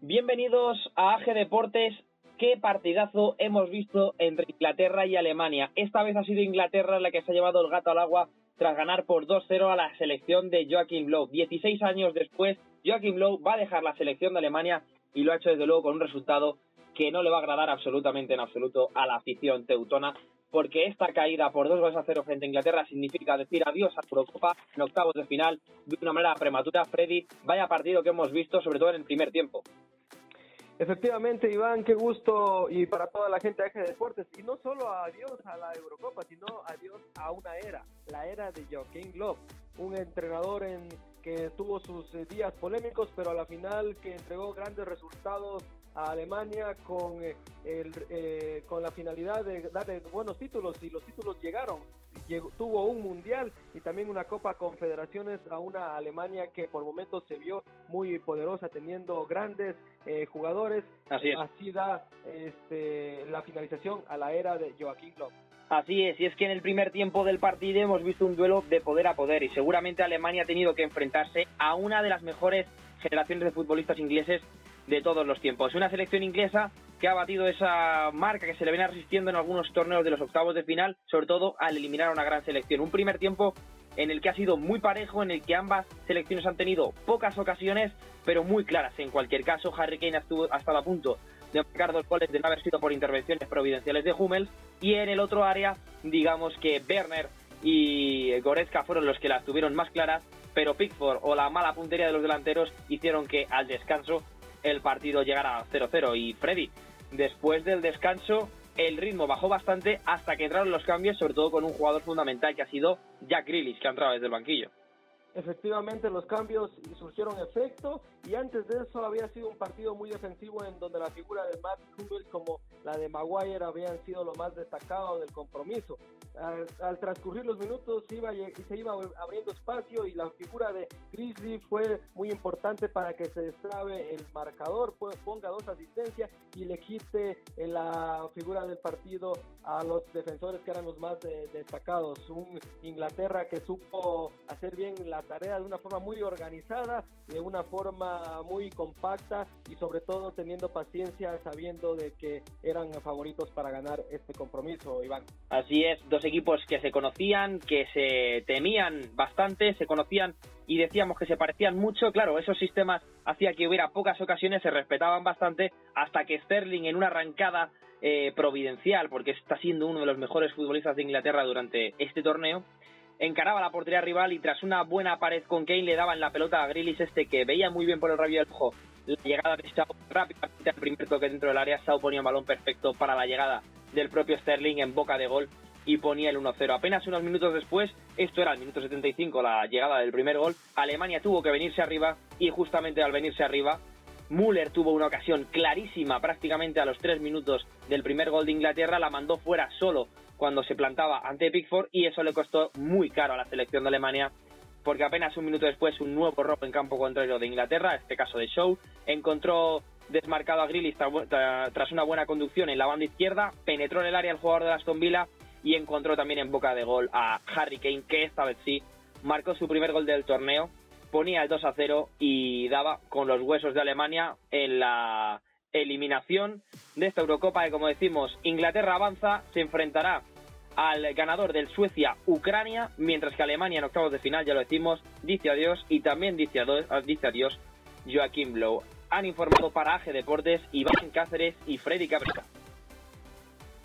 Bienvenidos a AG Deportes. Qué partidazo hemos visto entre Inglaterra y Alemania. Esta vez ha sido Inglaterra la que se ha llevado el gato al agua tras ganar por 2-0 a la selección de Joachim Lowe. 16 años después, Joachim Lowe va a dejar la selección de Alemania y lo ha hecho desde luego con un resultado que no le va a agradar absolutamente en absoluto a la afición teutona porque esta caída por dos goles a cero frente a Inglaterra significa decir adiós a Eurocopa en octavos de final de una manera prematura. Freddy, vaya partido que hemos visto, sobre todo en el primer tiempo. Efectivamente, Iván, qué gusto y para toda la gente de Eje Deportes. Y no solo adiós a la Eurocopa, sino adiós a una era, la era de Joaquín Love, un entrenador en que tuvo sus eh, días polémicos, pero a la final que entregó grandes resultados a Alemania con, eh, el, eh, con la finalidad de darle buenos títulos y los títulos llegaron. tuvo un mundial y también una Copa Confederaciones a una Alemania que por momentos se vio muy poderosa teniendo grandes eh, jugadores. Así, Así da este, la finalización a la era de Joaquín Klopp. Así es, y es que en el primer tiempo del partido hemos visto un duelo de poder a poder y seguramente Alemania ha tenido que enfrentarse a una de las mejores generaciones de futbolistas ingleses de todos los tiempos. Una selección inglesa que ha batido esa marca que se le viene resistiendo en algunos torneos de los octavos de final, sobre todo al eliminar a una gran selección. Un primer tiempo en el que ha sido muy parejo, en el que ambas selecciones han tenido pocas ocasiones, pero muy claras. En cualquier caso, Harry Kane ha estado a punto de marcar dos goles de no haber sido por intervenciones providenciales de Hummels, y en el otro área, digamos que Werner y Goretzka fueron los que las tuvieron más claras, pero Pickford o la mala puntería de los delanteros hicieron que al descanso el partido llegara a 0-0. Y Freddy, después del descanso, el ritmo bajó bastante hasta que entraron los cambios, sobre todo con un jugador fundamental que ha sido Jack Grealish, que ha entrado desde el banquillo. Efectivamente, los cambios surgieron efecto y antes de eso había sido un partido muy defensivo en donde la figura de Matt Hummels como la de Maguire habían sido lo más destacado del compromiso. Al, transcurrir los minutos iba, se iba abriendo espacio y la figura de Grizzly fue muy importante para que se destrabe el marcador, ponga dos asistencias y le quite la figura del partido a los defensores que eran los más eh, destacados. Un Inglaterra que supo hacer bien la tarea de una forma muy organizada, de una forma muy compacta y sobre todo teniendo paciencia sabiendo de que eran favoritos para ganar este compromiso, Iván. Así es, dos equipos que se conocían, que se temían bastante, se conocían y decíamos que se parecían mucho. Claro, esos sistemas hacía que hubiera pocas ocasiones, se respetaban bastante, hasta que Sterling en una arrancada eh, providencial, porque está siendo uno de los mejores futbolistas de Inglaterra durante este torneo, encaraba la portería rival y tras una buena pared con Kane le daban la pelota a Grillis este que veía muy bien por el rabillo del ojo la llegada de Shaw rápidamente al primer toque dentro del área Shaw ponía un balón perfecto para la llegada del propio Sterling en boca de gol y ponía el 1-0. Apenas unos minutos después, esto era el minuto 75, la llegada del primer gol, Alemania tuvo que venirse arriba y justamente al venirse arriba, Müller tuvo una ocasión clarísima prácticamente a los tres minutos del primer gol de Inglaterra, la mandó fuera solo cuando se plantaba ante Pickford y eso le costó muy caro a la selección de Alemania porque apenas un minuto después un nuevo robo en campo contrario de Inglaterra, este caso de Show, encontró desmarcado a Grealish tras una buena conducción en la banda izquierda, penetró en el área el jugador de Aston Villa y encontró también en boca de gol a Harry Kane, que esta vez sí marcó su primer gol del torneo, ponía el 2 a 0 y daba con los huesos de Alemania en la eliminación de esta Eurocopa que como decimos Inglaterra avanza, se enfrentará al ganador del Suecia-Ucrania, mientras que Alemania en octavos de final, ya lo decimos, dice adiós y también dice adiós, dice adiós Joaquín Blow. Han informado para AG Deportes Iván Cáceres y Freddy Cabrera.